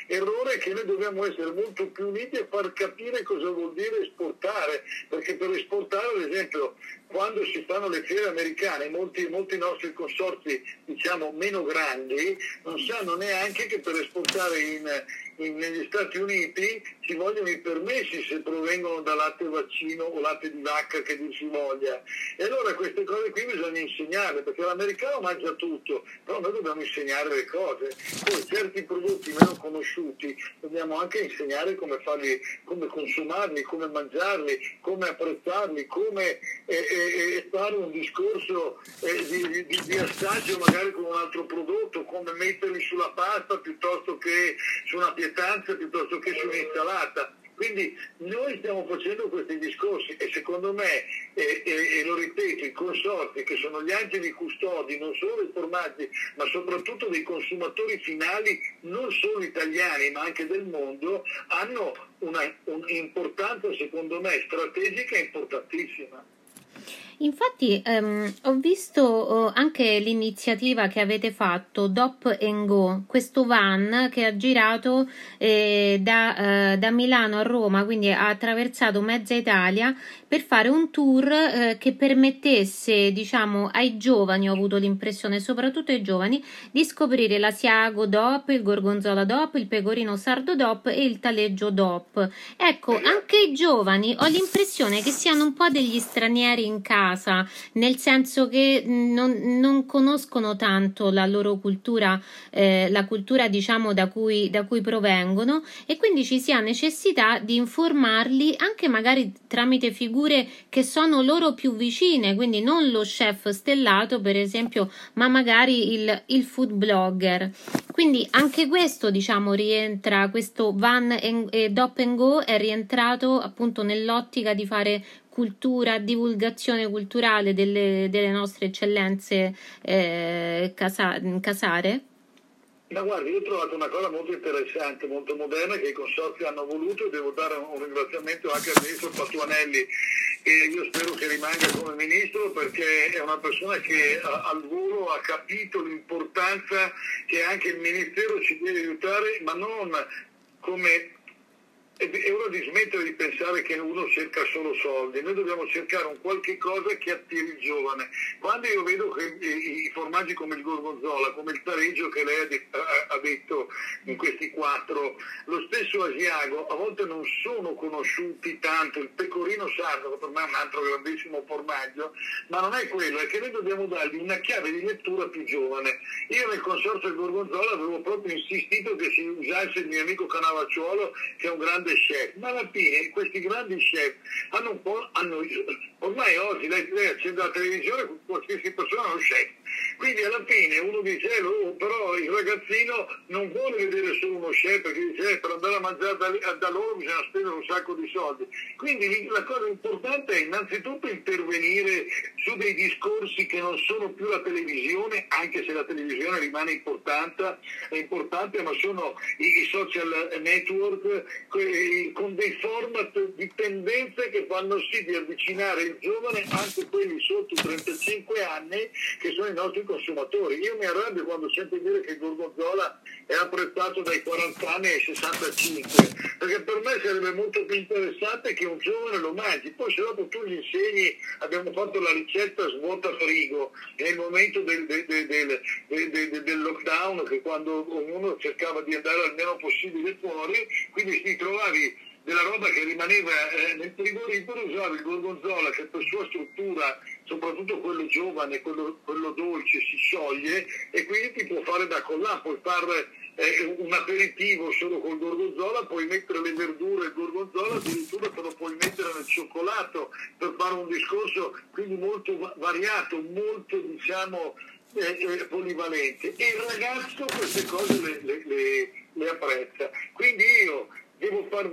Speaker 5: errore è che noi dobbiamo essere molto più uniti e far capire cosa vuol dire esportare, perché per esportare ad esempio quando si fanno le fiere americane molti, molti nostri consorzi diciamo meno grandi non sanno neanche che per esportare in, in, negli Stati Uniti ci vogliono i permessi se provengono da latte vaccino o latte di vacca che dir si voglia. E allora queste cose qui bisogna insegnarle, perché l'americano mangia tutto, però noi dobbiamo insegnare le cose. Poi certi prodotti meno conosciuti dobbiamo anche insegnare come farli, come consumarli, come mangiarli, come apprezzarli, come eh, eh, fare un discorso eh, di, di, di assaggio magari con un altro prodotto, come metterli sulla pasta piuttosto che su una pietanza, piuttosto che su un'insalata. Quindi noi stiamo facendo questi discorsi e secondo me, e, e, e lo ripeto, i consorti che sono gli angeli custodi non solo dei formaggi ma soprattutto dei consumatori finali non solo italiani ma anche del mondo hanno un'importanza secondo me strategica importantissima.
Speaker 1: Infatti ehm, ho visto oh, anche l'iniziativa che avete fatto, Dop Go, questo van che ha girato eh, da, eh, da, Milano a Roma, quindi ha attraversato mezza Italia per fare un tour eh, che permettesse, diciamo, ai giovani, ho avuto l'impressione, soprattutto ai giovani, di scoprire l'asiago DOP, il gorgonzola DOP, il pecorino sardo DOP e il taleggio DOP. Ecco, anche i giovani ho l'impressione che siano un po' degli stranieri in casa casa, nel senso che non, non conoscono tanto la loro cultura, eh, la cultura diciamo da cui, da cui provengono e quindi ci sia necessità di informarli anche magari tramite figure che sono loro più vicine, quindi non lo chef stellato per esempio, ma magari il, il food blogger. Quindi anche questo diciamo rientra, questo van e, e Dop and Go è rientrato appunto nell'ottica di fare cultura, divulgazione culturale delle, delle nostre eccellenze eh, casa, casare?
Speaker 5: Ma guardi, io ho trovato una cosa molto interessante, molto moderna che i consorzi hanno voluto e devo dare un ringraziamento anche al ministro Patuanelli e io spero che rimanga come ministro perché è una persona che al volo ha capito l'importanza che anche il ministero ci deve aiutare, ma non come è ora di smettere di pensare che uno cerca solo soldi, noi dobbiamo cercare un qualche cosa che attiri il giovane. Quando io vedo che i formaggi come il gorgonzola, come il tareggio che lei ha detto in questi quattro, lo stesso asiago, a volte non sono conosciuti tanto, il pecorino sardo, che per me è un altro grandissimo formaggio, ma non è quello, è che noi dobbiamo dargli una chiave di lettura più giovane. Io nel consorzio del gorgonzola avevo proprio insistito che si usasse il mio amico Canavacciuolo, che è un grande grande chef, ma alla fine questi grandi chef hanno un po', hanno, ormai oggi lei, lei accende la televisione, qualsiasi persona è uno chef, quindi alla fine uno dice, eh, oh, però il ragazzino non vuole vedere solo uno chef perché dice, eh, per andare a mangiare da, da, loro bisogna spendere un sacco di soldi. Quindi la cosa importante è innanzitutto intervenire su dei discorsi che non sono più la televisione, anche se la televisione rimane importante, importante ma sono i, i social network, eh, con dei format di tendenze che fanno sì di avvicinare il giovane, anche quelli sotto i 35 anni, che sono i nostri consumatori. Io mi arrabbio quando sento dire che il gorgonzola è apprezzato dai 40 anni ai 65, perché per me sarebbe molto più interessante che un giovane lo mangi. Poi se dopo tu gli insegni, abbiamo fatto la ricetta svuota frigo nel momento del, del, del, del lockdown, che quando ognuno cercava di andare al meno possibile fuori, quindi ti trovavi della roba che rimaneva eh, nel frigorifero usavi il gorgonzola che per sua struttura, soprattutto quello giovane, quello, quello dolce, si scioglie e quindi ti può fare da collà, puoi fare eh, un aperitivo solo col gorgonzola, puoi mettere le verdure e il gorgonzola, addirittura te lo puoi mettere nel cioccolato per fare un discorso quindi molto variato, molto diciamo eh, eh, polivalente e il ragazzo queste cose le, le, le, le apprezza. Quindi io devo far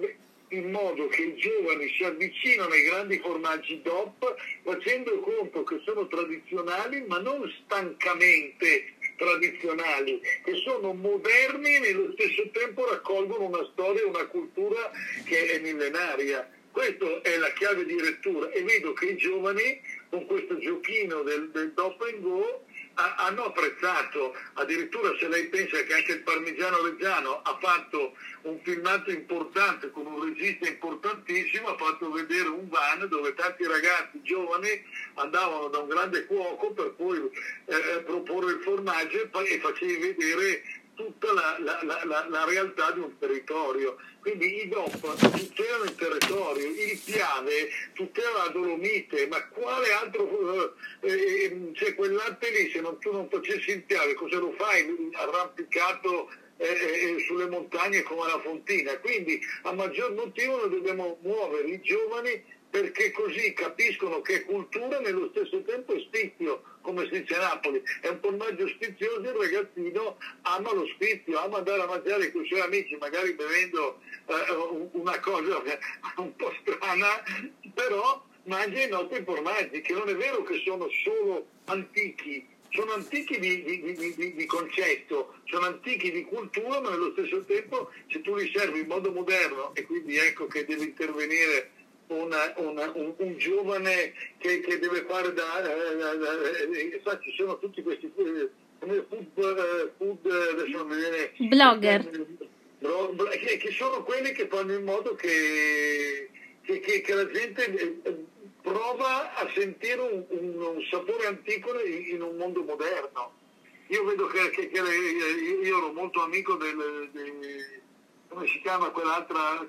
Speaker 5: in modo che i giovani si avvicinano ai grandi formaggi DOP facendo conto che sono tradizionali ma non stancamente tradizionali, che sono moderni e nello stesso tempo raccolgono una storia e una cultura che è millenaria. Questa è la chiave di lettura e vedo che i giovani con questo giochino del, del DOP and Go hanno apprezzato, addirittura se lei pensa che anche il Parmigiano Reggiano ha fatto un filmato importante con un regista importantissimo, ha fatto vedere un van dove tanti ragazzi giovani andavano da un grande cuoco per poi eh, proporre il formaggio e, e facevi vedere tutta la, la, la, la, realtà di un territorio. Quindi i DOP tutelano il territorio, il Piave tutela la Dolomite, ma quale altro, eh, cioè quel latte lì se non, tu non facessi il Piave cosa lo fai arrampicato eh, eh, sulle montagne come la Fontina? Quindi a maggior motivo noi dobbiamo muovere i giovani perché così capiscono che è cultura nello stesso tempo è spizio, come si dice a Napoli. È un formaggio spizioso, il ragazzino ama lo spizio, ama andare a mangiare con i suoi amici, magari bevendo eh, una cosa un po' strana, però mangia i nostri formaggi, che non è vero che sono solo antichi, sono antichi di, di, di, di, concetto, sono antichi di cultura, ma nello stesso tempo se tu li servi in modo moderno e quindi ecco che deve intervenire una, una, un, un, giovane che, che, deve fare da, da, da, da ci sono tutti questi eh, food, food adesso viene,
Speaker 1: blogger.
Speaker 5: Che, che, sono quelli che fanno in modo che, che la gente eh, prova a sentire un, un, un sapore antico in, in, un mondo moderno. Io vedo che, io ero molto amico del, del come si chiama quell'altra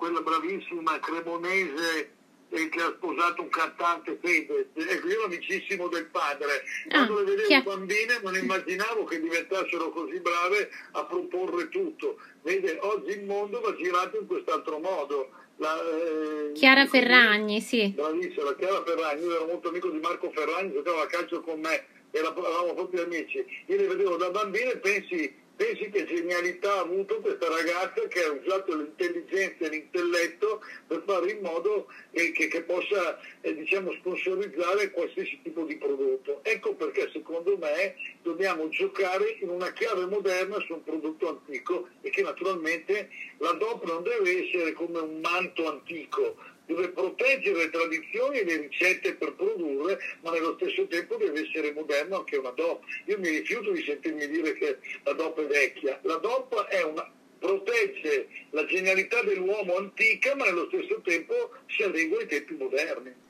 Speaker 5: quella bravissima cremonese eh, che ha sposato un cantante Fedez. Ecco, io ero amicissimo del padre. Quando ah, le vedevo chi... bambine non immaginavo che diventassero così brave a proporre tutto. Vede, oggi il mondo va girato in quest'altro modo.
Speaker 1: La, eh, Chiara Ferragni, sì.
Speaker 5: Bravissima, Chiara Ferragni, io ero molto amico di Marco Ferragni, giocava a calcio con me, eravamo proprio amici. Io le vedevo da bambine e pensi Pensi che genialità ha avuto questa ragazza che ha usato l'intelligenza e l'intelletto per fare in modo che, che, che possa eh, diciamo, sponsorizzare qualsiasi tipo di prodotto. Ecco perché secondo me dobbiamo giocare in una chiave moderna su un prodotto antico e che naturalmente la DOP non deve essere come un manto antico, deve proteggere le tradizioni e le ricette per produrre, ma nello stesso tempo deve essere moderno anche una DOP. Io mi rifiuto di sentirmi dire che la DOP è vecchia. La DOP è una, protegge la genialità dell'uomo antica, ma nello stesso tempo si adegua ai tempi moderni.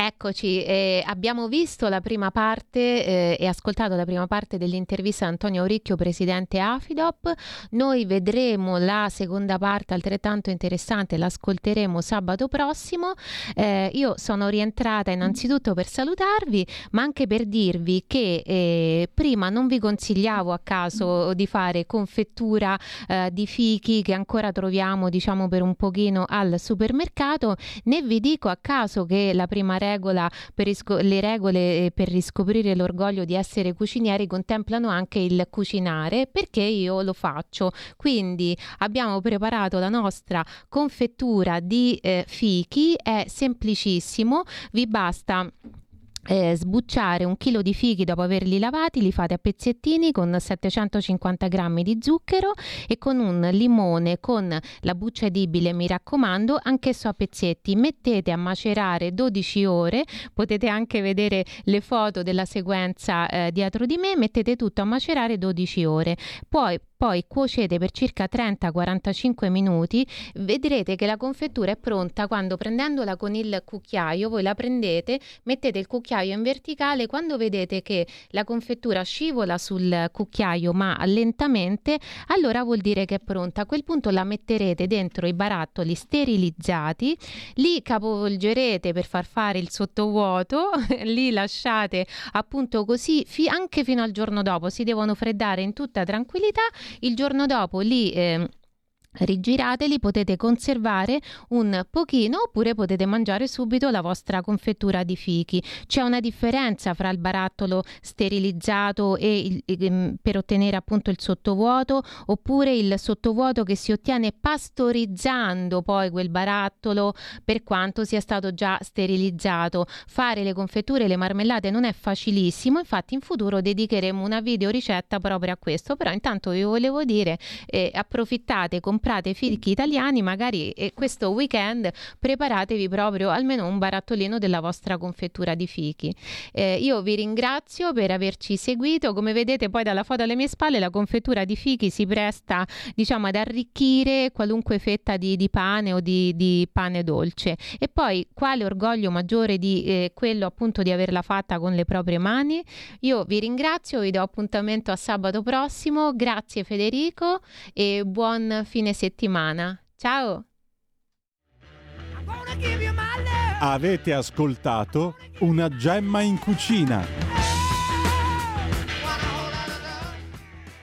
Speaker 1: Eccoci, eh, abbiamo visto la prima parte eh, e ascoltato la prima parte dell'intervista a Antonio Auricchio, presidente Afidop. Noi vedremo la seconda parte altrettanto interessante, l'ascolteremo sabato prossimo. Eh, io sono rientrata innanzitutto per salutarvi, ma anche per dirvi che eh, prima non vi consigliavo a caso di fare confettura eh, di fichi che ancora troviamo, diciamo, per un pochino al supermercato, né vi dico a caso che la prima regola risco- le regole eh, per riscoprire l'orgoglio di essere cucinieri contemplano anche il cucinare perché io lo faccio. Quindi abbiamo preparato la nostra confettura di eh, fichi, è semplicissimo, vi basta eh, sbucciare un chilo di fichi dopo averli lavati, li fate a pezzettini con 750 grammi di zucchero e con un limone con la buccia edibile, mi raccomando, anch'esso a pezzetti. Mettete a macerare 12 ore, potete anche vedere le foto della sequenza eh, dietro di me, mettete tutto a macerare 12 ore. Poi poi cuocete per circa 30-45 minuti, vedrete che la confettura è pronta quando prendendola con il cucchiaio, voi la prendete, mettete il cucchiaio in verticale, quando vedete che la confettura scivola sul cucchiaio ma lentamente, allora vuol dire che è pronta. A quel punto la metterete dentro i barattoli sterilizzati, li capovolgerete per far fare il sottovuoto, *laughs* li lasciate appunto così fi- anche fino al giorno dopo, si devono freddare in tutta tranquillità il giorno dopo li eh, rigirateli, potete conservare un pochino oppure potete mangiare subito la vostra confettura di fichi. C'è una differenza fra il barattolo sterilizzato e il, ehm, per ottenere appunto il sottovuoto oppure il sottovuoto che si ottiene pastorizzando poi quel barattolo per quanto sia stato già sterilizzato. Fare le confetture e le marmellate non è facilissimo, infatti in futuro dedicheremo una video ricetta proprio a questo, però intanto vi volevo dire eh, approfittate, comprate comprate fichi italiani, magari questo weekend preparatevi proprio almeno un barattolino della vostra confettura di fichi. Eh, io vi ringrazio per averci seguito. Come vedete poi dalla foto alle mie spalle la confettura di fichi si presta diciamo ad arricchire qualunque fetta di, di pane o di, di, pane dolce. E poi quale orgoglio maggiore di eh, quello appunto di averla fatta con le proprie mani. Io vi ringrazio, vi do appuntamento a sabato prossimo. Grazie Federico e buon fine settimana. Ciao!
Speaker 2: Avete ascoltato una gemma in cucina.